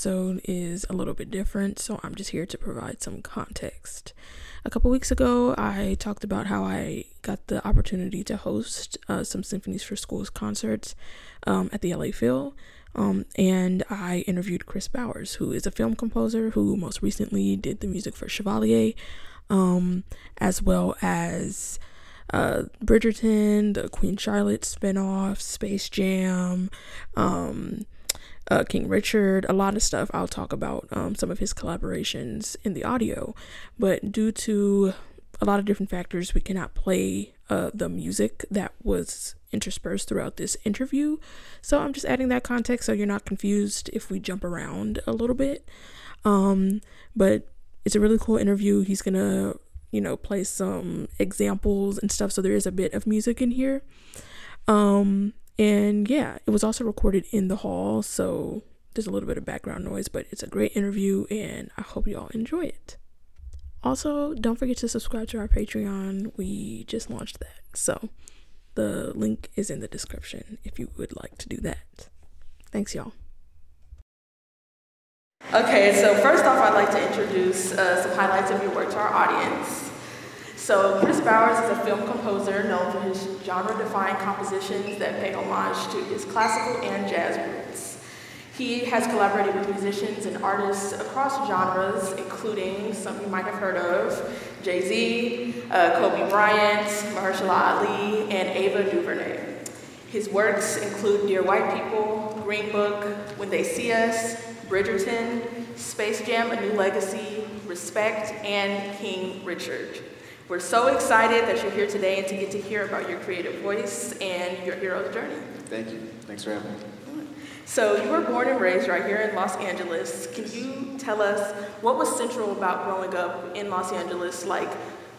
episode is a little bit different, so I'm just here to provide some context. A couple weeks ago, I talked about how I got the opportunity to host uh, some Symphonies for Schools concerts um, at the LA Phil. Um, and I interviewed Kris Bowers, who is a film composer who most recently did the music for Chevalier, um, as well as uh, Bridgerton, the Queen Charlotte spinoff, Space Jam, um, uh, King Richard, a lot of stuff. I'll talk about um, some of his collaborations in the audio, but due to a lot of different factors, we cannot play uh, the music that was interspersed throughout this interview. So I'm just adding that context so you're not confused if we jump around a little bit. Um, but it's a really cool interview. He's gonna, you know, play some examples and stuff. So there is a bit of music in here. Um, and yeah, it was also recorded in the hall. So there's a little bit of background noise, but it's a great interview and I hope you all enjoy it. Also, don't forget to subscribe to our Patreon. We just launched that. So the link is in the description if you would like to do that. Thanks, y'all. Okay, so first off, I'd like to introduce uh, some highlights of your work to our audience. So, Kris Bowers is a film composer known for his genre defying compositions that pay homage to his classical and jazz roots. He has collaborated with musicians and artists across genres, including some you might have heard of Jay Z, uh, Kobe Bryant, Mahershala Ali, and Ava DuVernay. His works include Dear White People, Green Book, When They See Us, Bridgerton, Space Jam A New Legacy, Respect, and King Richard. We're so excited that you're here today and to get to hear about your creative voice and your hero's journey. Thank you. Thanks for having me. So, you were born and raised right here in Los Angeles. Can you tell us what was central about growing up in Los Angeles, like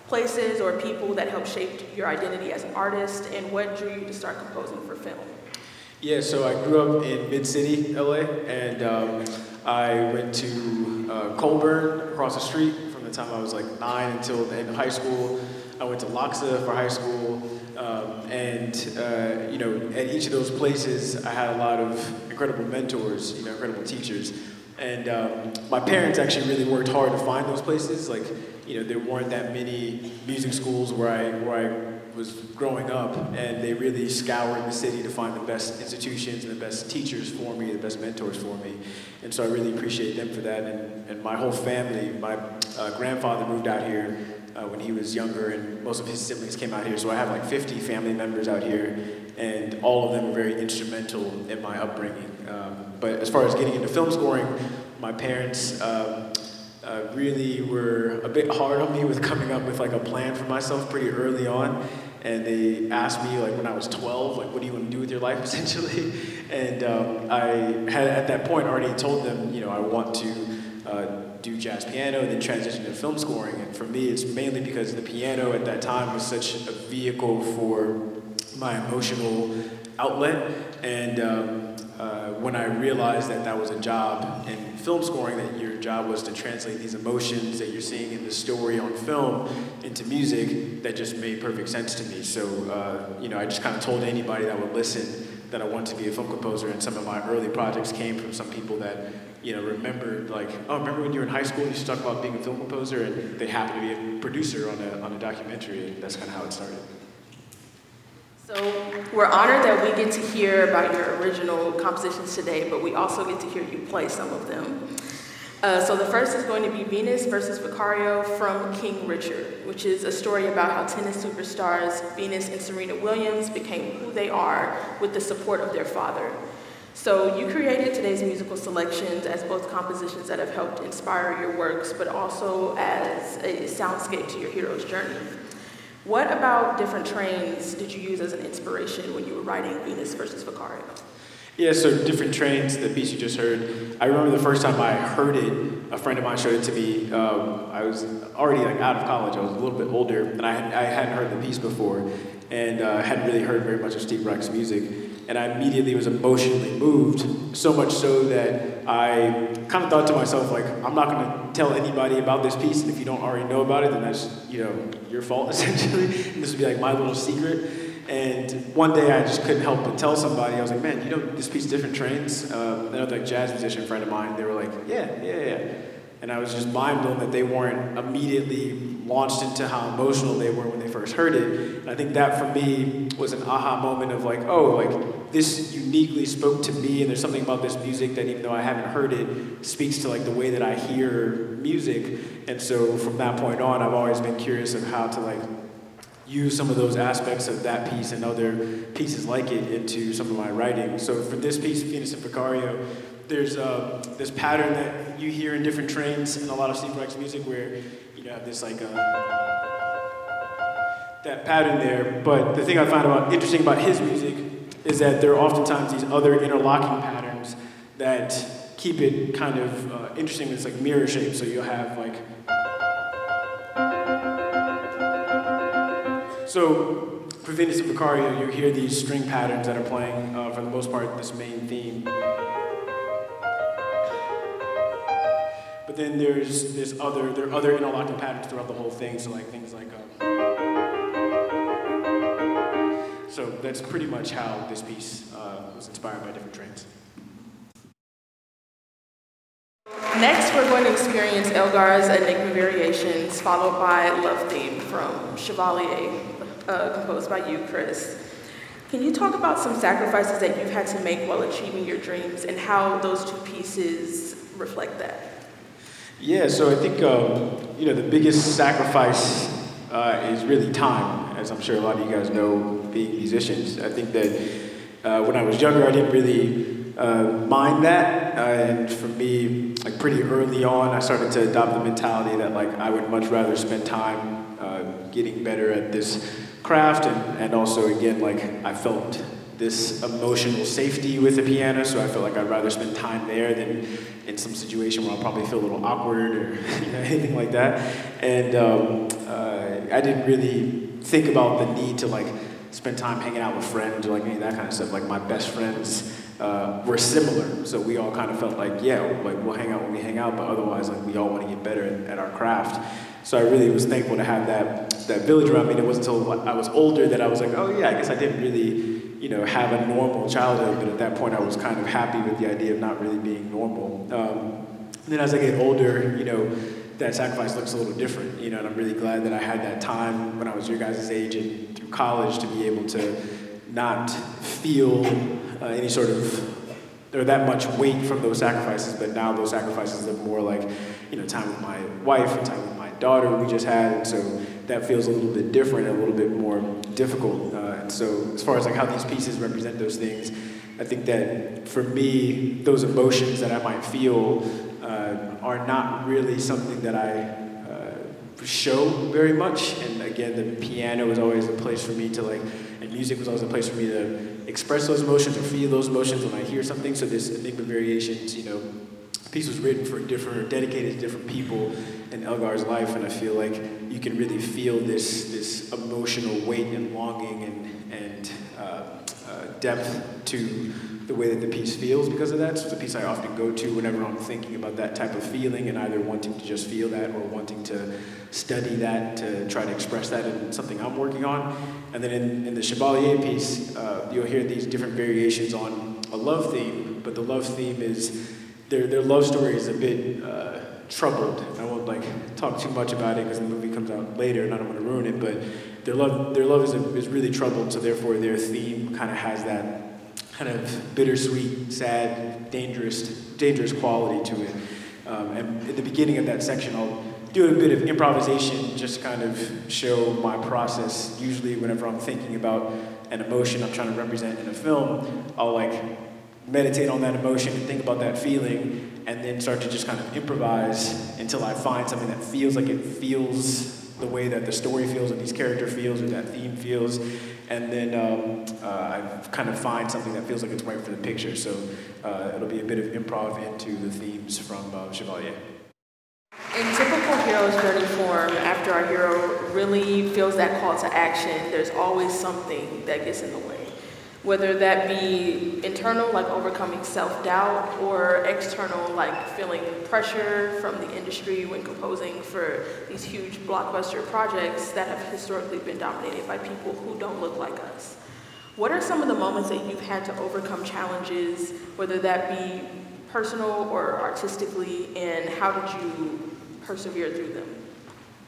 places or people that helped shape your identity as an artist, and what drew you to start composing for film? Yeah, so I grew up in Mid City, LA, and um, I went to uh, Colburn across the street from the time I was like nine until the end of high school. I went to LACHSA for high school, um, and uh, you know, at each of those places, I had a lot of incredible mentors, you know, incredible teachers. And um, my parents actually really worked hard to find those places. Like, you know, there weren't that many music schools where I where I was growing up, and they really scoured the city to find the best institutions and the best teachers for me, the best mentors for me. And so I really appreciate them for that. And, and my whole family, my uh, grandfather moved out here uh, when he was younger, and most of his siblings came out here. So I have like 50 family members out here, and all of them were very instrumental in my upbringing. Um, but as far as getting into film scoring, my parents um, uh, really were a bit hard on me with coming up with like a plan for myself pretty early on. And they asked me like when I was 12, like what do you want to do with your life essentially? And um, I had at that point already told them, you know, I want to uh, do jazz piano and then transition to film scoring. And for me, it's mainly because the piano at that time was such a vehicle for my emotional outlet. And um, uh, when I realized that that was a job in film scoring, that your job was to translate these emotions that you're seeing in the story on film into music, that just made perfect sense to me. So, uh, you know, I just kind of told anybody that would listen that I wanted to be a film composer, and some of my early projects came from some people that you know, remembered like, oh, remember when you were in high school, you used to talk about being a film composer, and they happened to be a producer on a, on a documentary, and that's kind of how it started. So we're honored that we get to hear about your original compositions today, but we also get to hear you play some of them. Uh, so the first is going to be Venus versus Vicario from King Richard, which is a story about how tennis superstars Venus and Serena Williams became who they are with the support of their father. So you created today's musical selections as both compositions that have helped inspire your works, but also as a soundscape to your hero's journey. What about different trains did you use as an inspiration when you were writing Venus versus Vicario? Yeah, so different trains, the piece you just heard. I remember the first time I heard it, a friend of mine showed it to me. Um, I was already like out of college. I was a little bit older, and I, I hadn't heard the piece before, and uh, hadn't really heard very much of Steve Reich's music and I immediately was emotionally moved, so much so that I kind of thought to myself, like, I'm not going to tell anybody about this piece, and if you don't already know about it, then that's, you know, your fault, essentially. and this would be like my little secret. And one day I just couldn't help but tell somebody, I was like, man, you know this piece, Different Trains? Uh, another like, jazz musician friend of mine, they were like, yeah, yeah, yeah. And I was just mind blown that they weren't immediately launched into how emotional they were when they first heard it. And I think that for me was an aha moment of like, oh, like this uniquely spoke to me, and there's something about this music that even though I haven't heard it, speaks to like the way that I hear music. And so from that point on, I've always been curious of how to like use some of those aspects of that piece and other pieces like it into some of my writing. So for this piece, Venus and Vicario, there's uh, this pattern that you hear in different trains in a lot of Steve Reich's music where you know have this like uh, that pattern there. But the thing I find about interesting about his music is that there are oftentimes these other interlocking patterns that keep it kind of uh, interesting. It's like mirror shape. So you'll have like so for Venus and Vicario, you hear these string patterns that are playing, uh, for the most part, this main theme. But then there's this other, there are other interlocking patterns throughout the whole thing. So like things like, um, so that's pretty much how this piece uh, was inspired by different trains. Next, we're going to experience Elgar's Enigma Variations, followed by Love Theme from Chevalier, uh, composed by you, Kris. Can you talk about some sacrifices that you've had to make while achieving your dreams and how those two pieces reflect that? Yeah, so I think um, you know the biggest sacrifice uh, is really time, as I'm sure a lot of you guys know, being musicians. I think that uh, when I was younger, I didn't really uh, mind that, uh, and for me, like pretty early on, I started to adopt the mentality that like I would much rather spend time uh, getting better at this craft, and, and also again like I felt this emotional safety with the piano, so I feel like I'd rather spend time there than in some situation where I'll probably feel a little awkward or you know, anything like that. And um, uh, I didn't really think about the need to like spend time hanging out with friends or like any of that kind of stuff. Like my best friends uh, were similar, so we all kind of felt like, yeah, like we'll hang out when we hang out, but otherwise, like we all want to get better at, at our craft. So I really was thankful to have that that village around me. And it wasn't until I was older that I was like, oh yeah, I guess I didn't really you know, have a normal childhood, but at that point I was kind of happy with the idea of not really being normal. Um, then as I get older, you know, that sacrifice looks a little different, you know, and I'm really glad that I had that time when I was your guys' age and through college to be able to not feel uh, any sort of or that much weight from those sacrifices, but now those sacrifices are more like, you know, time with my wife and time with my daughter we just had, and so that feels a little bit different, a little bit more difficult. So, as far as like how these pieces represent those things, I think that for me, those emotions that I might feel uh, are not really something that I uh, show very much. And again, the piano was always a place for me to like, and music was always a place for me to express those emotions or feel those emotions when I hear something. So this Enigma Variations, you know, piece was written for different or dedicated to different people in Elgar's life, and I feel like you can really feel this this emotional weight and longing and and uh, uh, depth to the way that the piece feels because of that. So it's a piece I often go to whenever I'm thinking about that type of feeling and either wanting to just feel that or wanting to study that to try to express that in something I'm working on. And then in, in the Chevalier piece, uh, you'll hear these different variations on a love theme, but the love theme is their, their love story is a bit uh, troubled. I won't like talk too much about it because the movie comes out later and I don't want to ruin it, but their love, their love is, is really troubled, so therefore their theme kind of has that kind of bittersweet, sad, dangerous, dangerous quality to it. Um, and at the beginning of that section, I'll do a bit of improvisation, just kind of show my process. Usually, whenever I'm thinking about an emotion I'm trying to represent in a film, I'll like meditate on that emotion and think about that feeling and then start to just kind of improvise until I find something that feels like it feels the way that the story feels or these character feels or that theme feels and then um, uh, I kind of find something that feels like it's right for the picture so uh, it'll be a bit of improv into the themes from uh, Chevalier. In typical hero's journey form, after our hero really feels that call to action, there's always something that gets in the way. Whether that be internal, like overcoming self doubt, or external, like feeling pressure from the industry when composing for these huge blockbuster projects that have historically been dominated by people who don't look like us. What are some of the moments that you've had to overcome challenges, whether that be personal or artistically, and how did you persevere through them?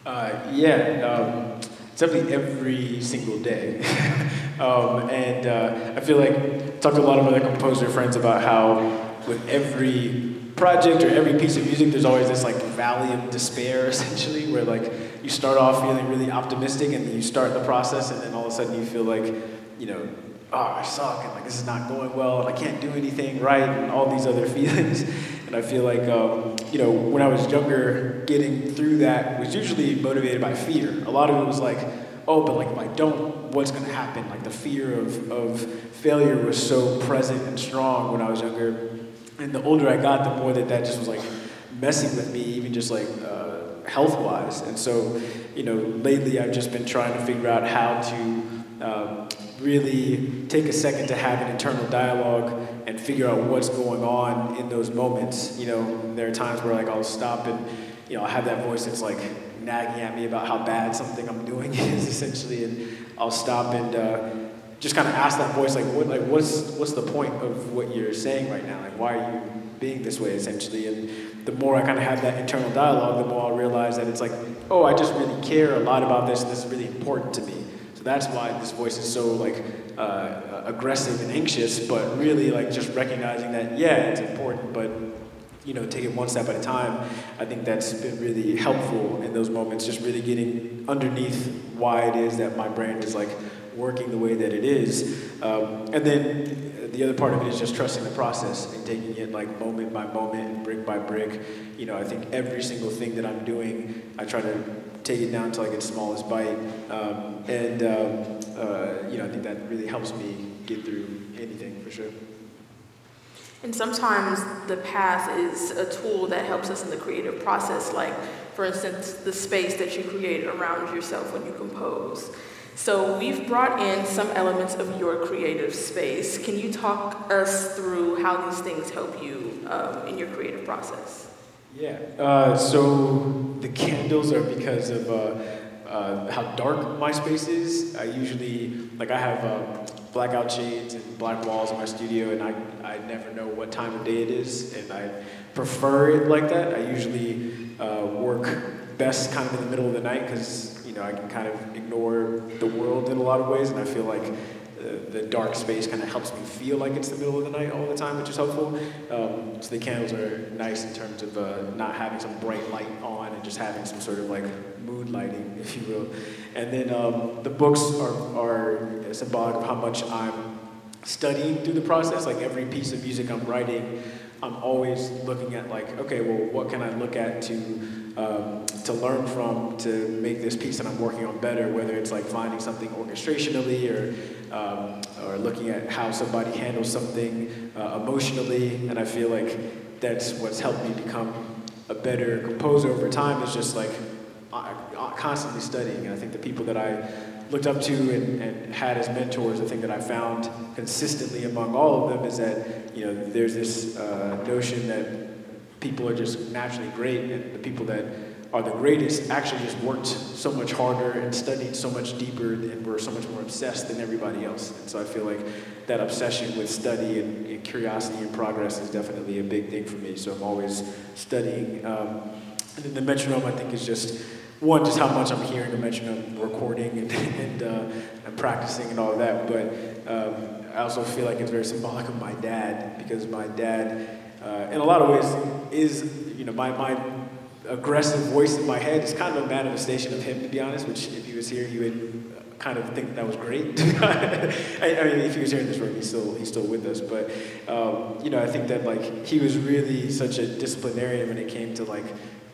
Uh, yeah, um, definitely every single day. um, and uh, I feel like I talked to a lot of other composer friends about how with every project or every piece of music, there's always this like valley of despair, essentially, where like you start off feeling really optimistic, and then you start the process, and then all of a sudden you feel like, you know, oh, I suck, and like this is not going well, and I can't do anything right, and all these other feelings. And I feel like, um, you know, when I was younger, getting through that was usually motivated by fear. A lot of it was like, oh, but like if I don't, what's to happen? Like the fear of, of failure was so present and strong when I was younger. And the older I got, the more that that just was like messing with me, even just like uh, health wise. And so, you know, lately I've just been trying to figure out how to um, really take a second to have an internal dialogue and figure out what's going on in those moments. You know, there are times where like I'll stop and you know I have that voice that's like nagging at me about how bad something I'm doing is essentially, and I'll stop and uh, just kind of ask that voice like what like what's what's the point of what you're saying right now? Like why are you being this way essentially? And the more I kind of have that internal dialogue, the more I'll realize that it's like oh I just really care a lot about this this is really important to me. So that's why this voice is so like uh, aggressive and anxious, but really like just recognizing that yeah, it's important, but you know, take it one step at a time. I think that's been really helpful in those moments, just really getting underneath why it is that my brain is like working the way that it is. Um, and then the other part of it is just trusting the process and taking it like moment by moment brick by brick. You know, I think every single thing that I'm doing, I try to take it down to like its smallest bite. Um, and, um, uh, you know, I think that really helps me get through anything for sure. And sometimes the path is a tool that helps us in the creative process, like, for instance, the space that you create around yourself when you compose. So we've brought in some elements of your creative space. Can you talk us through how these things help you um, in your creative process? Yeah. Uh, so the candles are because of uh, uh, how dark my space is. I usually like I have um, blackout shades and black walls in my studio, and I I never know what time of day it is, and I prefer it like that. I usually uh, work best kind of in the middle of the night because you know I can kind of ignore the world in a lot of ways, and I feel like the, dark space kind of helps me feel like it's the middle of the night all the time, which is helpful. Um, so the candles are nice in terms of uh, not having some bright light on and just having some sort of like mood lighting, if you will. And then um, the books are, are symbolic of how much I'm studying through the process. Like every piece of music I'm writing, I'm always looking at like, okay, well, what can I look at to um, to learn from to make this piece that I'm working on better? Whether it's like finding something orchestrationally or um, or looking at how somebody handles something uh, emotionally, and I feel like that's what's helped me become a better composer over time. Is just like constantly studying. And I think the people that I looked up to and, and, had as mentors, the thing that I found consistently among all of them is that you know there's this uh, notion that people are just naturally great, and the people that are the greatest actually just worked so much harder and studied so much deeper and were so much more obsessed than everybody else. And so I feel like that obsession with study and, and curiosity and progress is definitely a big thing for me. So I'm always studying. Um, and then the metronome, I think, is just one, just how much I'm hearing a metronome recording and, and, uh, and practicing and all of that. But um, I also feel like it's very symbolic of my dad because my dad, uh, in a lot of ways, is, you know, my, my aggressive voice in my head is kind of a manifestation of him, to be honest, which if he was here, he would kind of think that was great. I, I, mean, if he was here in this room, he's still, he's still with us. But, um, you know, I think that, like, he was really such a disciplinarian when it came to, like,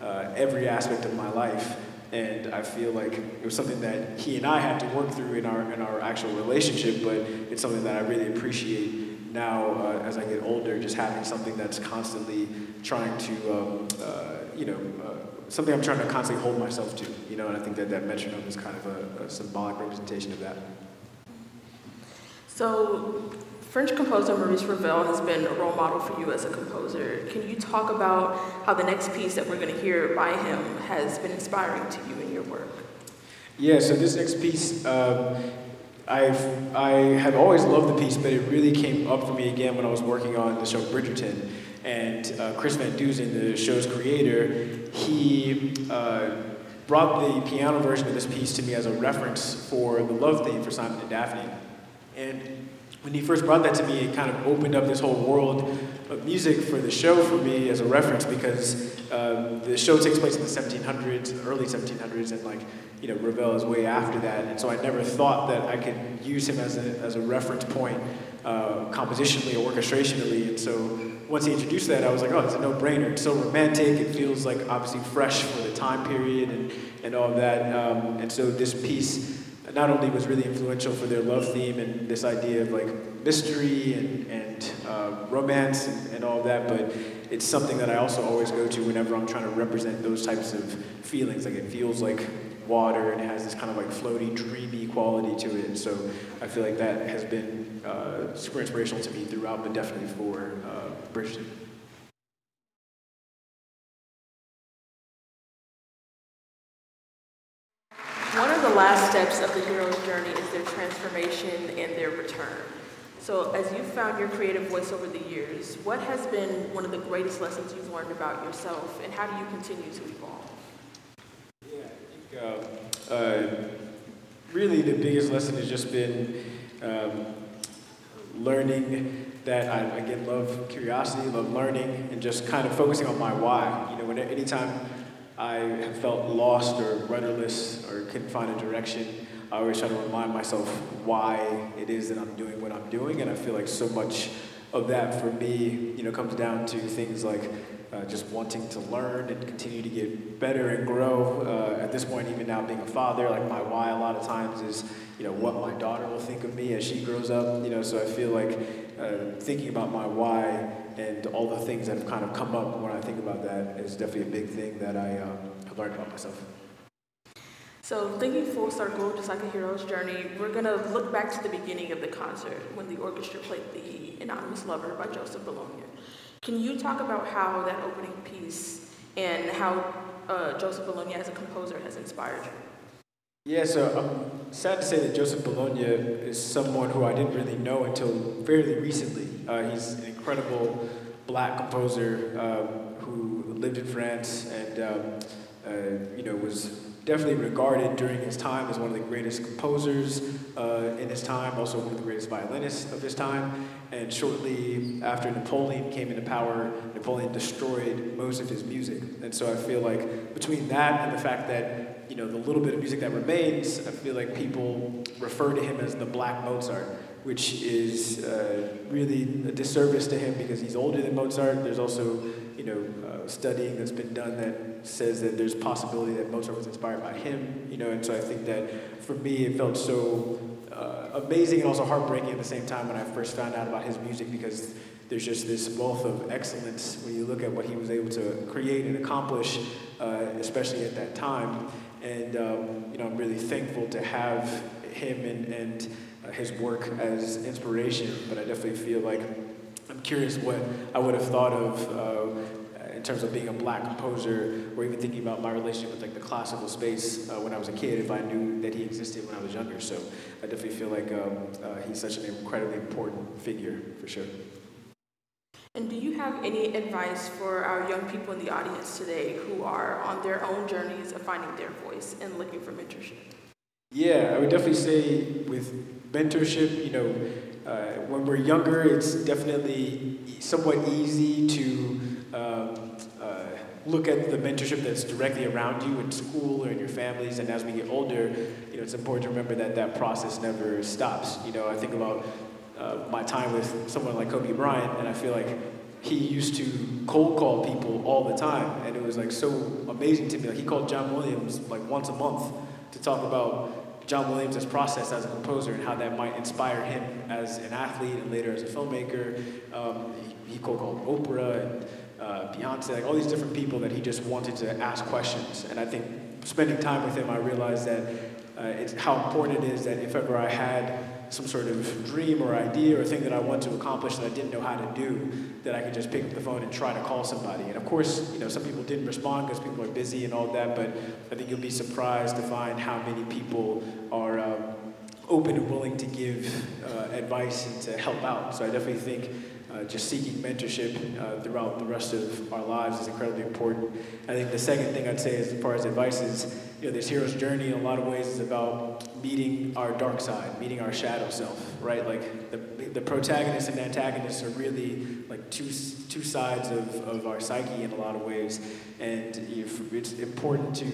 uh, every aspect of my life. And I feel like it was something that he and I had to work through in our, in our actual relationship, but it's something that I really appreciate now uh, as I get older, just having something that's constantly trying to um, uh, you know, uh, something I'm trying to constantly hold myself to, you know, and I think that that metronome is kind of a, a symbolic representation of that. So, French composer Maurice Ravel has been a role model for you as a composer. Can you talk about how the next piece that we're going to hear by him has been inspiring to you in your work? Yeah, so this next piece, um, I've, I have always loved the piece, but it really came up for me again when I was working on the show Bridgerton. And uh, Chris Van Dusen, the show's creator, he uh, brought the piano version of this piece to me as a reference for the love theme for Simon and Daphne. And when he first brought that to me, it kind of opened up this whole world of music for the show for me as a reference because um, the show takes place in the 1700s, early 1700s, and like, you know, Ravel is way after that. And so I never thought that I could use him as a, as a reference point uh, compositionally or orchestrationally. And so once he introduced that, I was like, oh, it's a no-brainer. It's so romantic. It feels like obviously fresh for the time period and, and all of that. Um, and so this piece not only was really influential for their love theme and this idea of like mystery and, and uh, romance and, and all that, but it's something that I also always go to whenever I'm trying to represent those types of feelings. Like it feels like water and has this kind of like floaty, dreamy quality to it. And So I feel like that has been uh, super inspirational to me throughout, but definitely for uh, Bridgerton. One of the last steps of the hero's journey is their transformation and their return. So, as you've found your creative voice over the years, what has been one of the greatest lessons you've learned about yourself, and how do you continue to evolve? Yeah, I think uh, uh, really the biggest lesson has just been um, learning that I, again, love curiosity, love learning, and just kind of focusing on my why. You know, when anytime I have felt lost or rudderless or couldn't find a direction, I always try to remind myself why it is that I'm doing what I'm doing, and I feel like so much of that for me, you know, comes down to things like uh, just wanting to learn and continue to get better and grow. Uh, at this point, even now being a father, like my why a lot of times is, you know, what my daughter will think of me as she grows up. You know, so I feel like uh, thinking about my why and all the things that have kind of come up when I think about that is definitely a big thing that I have learned about myself. So, thinking full circle, just like a hero's journey, we're to look back to the beginning of the concert when the orchestra played the Anonymous Lover by Joseph Bologne. Can you talk about how that opening piece and how uh, Joseph Bologne as a composer has inspired you? Yeah, so I'm sad to say that Joseph Bologne is someone who I didn't really know until fairly recently. Uh, he's an incredible black composer um, who lived in France and um, uh, you know was definitely regarded during his time as one of the greatest composers uh, in his time, also one of the greatest violinists of his time. And shortly after Napoleon came into power, Napoleon destroyed most of his music. And so I feel like between that and the fact that, you know, the little bit of music that remains, I feel like people refer to him as the Black Mozart which is uh, really a disservice to him because he's older than Mozart. There's also, you know, studying that's been done that says that there's possibility that Mozart was inspired by him, you know, and so I think that for me it felt so uh, amazing and also heartbreaking at the same time when I first found out about his music because there's just this wealth of excellence when you look at what he was able to create and accomplish, uh, especially at that time. And um, you know, I'm really thankful to have him and, and uh, his work as inspiration, but I definitely feel like I'm curious what I would have thought of uh, in terms of being a black composer, or even thinking about my relationship with like the classical space uh, when I was a kid, if I knew that he existed when I was younger. So I definitely feel like um, uh, he's such an incredibly important figure for sure. And do you have any advice for our young people in the audience today who are on their own journeys of finding their voice and looking for mentorship? Yeah, I would definitely say with mentorship, you know, uh, when we're younger, it's definitely somewhat easy to um, uh, look at the mentorship that's directly around you in school or in your families. And as we get older, you know, it's important to remember that that process never stops. You know, I think about uh, my time with someone like Kobe Bryant, and I feel like he used to cold call people all the time, and it was like so amazing to me. Like he called John Williams like once a month to talk about John Williams' process as a composer and how that might inspire him as an athlete and later as a filmmaker. Um, he, he called Oprah and uh, Beyonce, like all these different people that he just wanted to ask questions. And I think spending time with him, I realized that uh, it's how important it is that if ever I had some sort of dream or idea or thing that I want to accomplish that I didn't know how to do, that I could just pick up the phone and try to call somebody. And of course, you know, some people didn't respond because people are busy and all that, but I think you'll be surprised to find how many people are um, open and willing to give uh, advice and to help out. So I definitely think uh, just seeking mentorship uh, throughout the rest of our lives is incredibly important. I think the second thing I'd say as far as advice is, you know, this hero's journey in a lot of ways is about meeting our dark side, meeting our shadow self, right? Like the, the protagonist and antagonist are really like two, two sides of, of our psyche in a lot of ways. And it's important to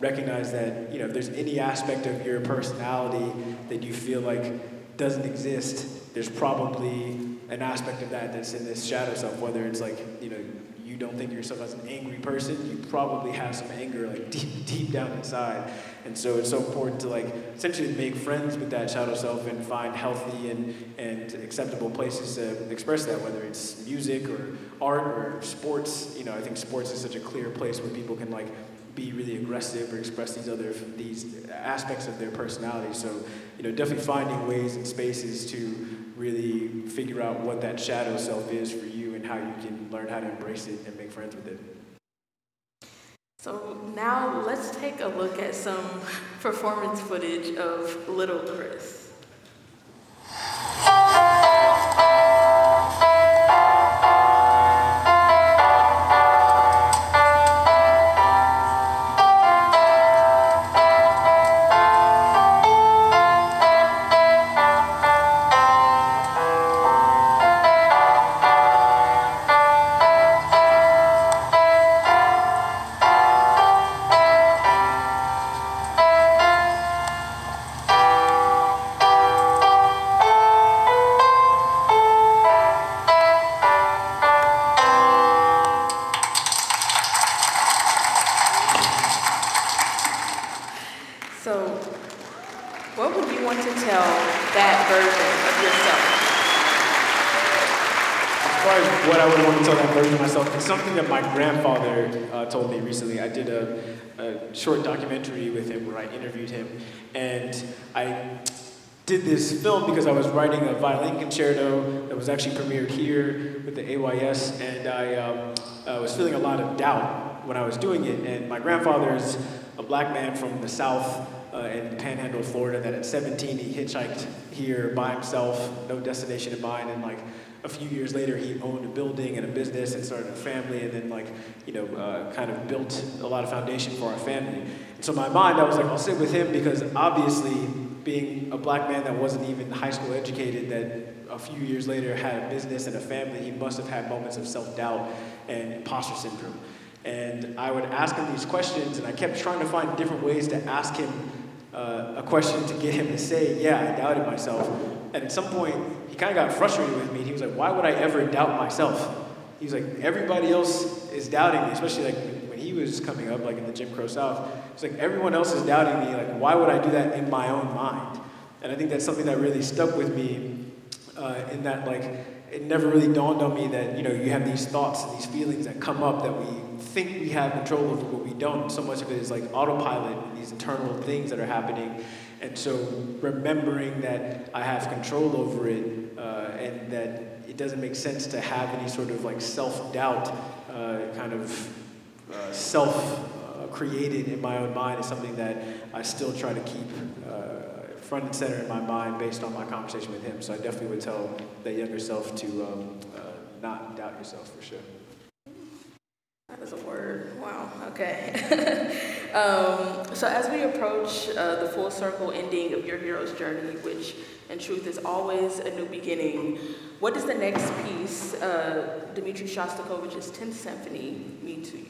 recognize that, you know, if there's any aspect of your personality that you feel like doesn't exist, there's probably an aspect of that that's in this shadow self, whether it's like, you know, you don't think of yourself as an angry person, you probably have some anger like deep, deep down inside. And so it's so important to like essentially make friends with that shadow self and find healthy and, and acceptable places to express that, whether it's music or art or sports. You know, I think sports is such a clear place where people can like be really aggressive or express these other these aspects of their personality. So, you know, definitely finding ways and spaces to really figure out what that shadow self is for you and how you can learn how to embrace it and make friends with it. So now let's take a look at some performance footage of Little Kris. Short documentary with him where I interviewed him. And I did this film because I was writing a violin concerto that was actually premiered here with the AYS, and I um, uh, was feeling a lot of doubt when I was doing it. And my grandfather is a black man from the South uh, in Panhandle, Florida, that at 17 he hitchhiked here by himself, no destination in mind, and like a few years later, he owned a building and a business and started a family, and then like you know, uh, kind of built a lot of foundation for our family. And so in my mind, I was like, I'll sit with him because obviously, being a black man that wasn't even high school educated, that a few years later had a business and a family, he must have had moments of self doubt and imposter syndrome. And I would ask him these questions, and I kept trying to find different ways to ask him uh, a question to get him to say, Yeah, I doubted myself. At some point, he kind of got frustrated with me. He was like, why would I ever doubt myself? He was like, everybody else is doubting me, especially like when he was coming up, like in the Jim Crow South. He's like, everyone else is doubting me. Like, why would I do that in my own mind? And I think that's something that really stuck with me uh, in that, like, it never really dawned on me that, you know, you have these thoughts and these feelings that come up that we think we have control over, but we don't. So much of it is like autopilot, these internal things that are happening. And so remembering that I have control over it uh, and that it doesn't make sense to have any sort of like self-doubt uh, kind of uh, self-created in my own mind is something that I still try to keep uh, front and center in my mind based on my conversation with him. So I definitely would tell that younger self to um, uh, not doubt yourself for sure. That is a word. Wow. Okay. um, so as we approach uh, the full circle ending of your hero's journey, which in truth is always a new beginning, what does the next piece, uh, Dmitri Shostakovich's 10th Symphony, mean to you?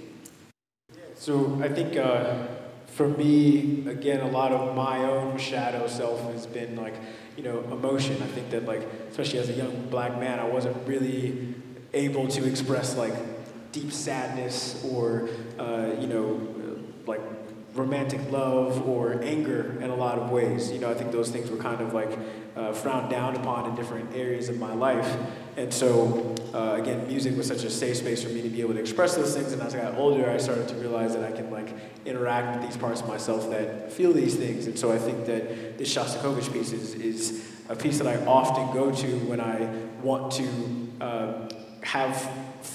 So I think uh, for me, again, a lot of my own shadow self has been like, you know, emotion. I think that like, especially as a young black man, I wasn't really able to express like deep sadness or, uh, you know, like romantic love or anger in a lot of ways. You know, I think those things were kind of like uh, frowned down upon in different areas of my life. And so, uh, again, music was such a safe space for me to be able to express those things. And as I got older, I started to realize that I can like interact with these parts of myself that feel these things. And so I think that this Shostakovich piece is, is a piece that I often go to when I want to uh, have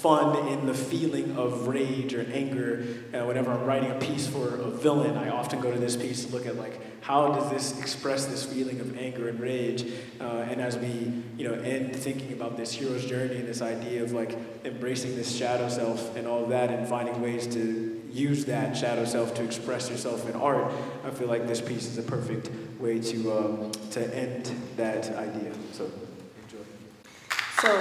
fun in the feeling of rage or anger. Uh, whenever I'm writing a piece for a villain, I often go to this piece to look at like how does this express this feeling of anger and rage. Uh, and as we you know end thinking about this hero's journey and this idea of like embracing this shadow self and all of that and finding ways to use that shadow self to express yourself in art, I feel like this piece is a perfect way to um, to end that idea. So. So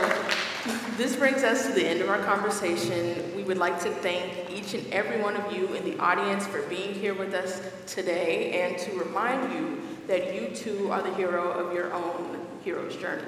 this brings us to the end of our conversation. We would like to thank each and every one of you in the audience for being here with us today and to remind you that you too are the hero of your own hero's journey.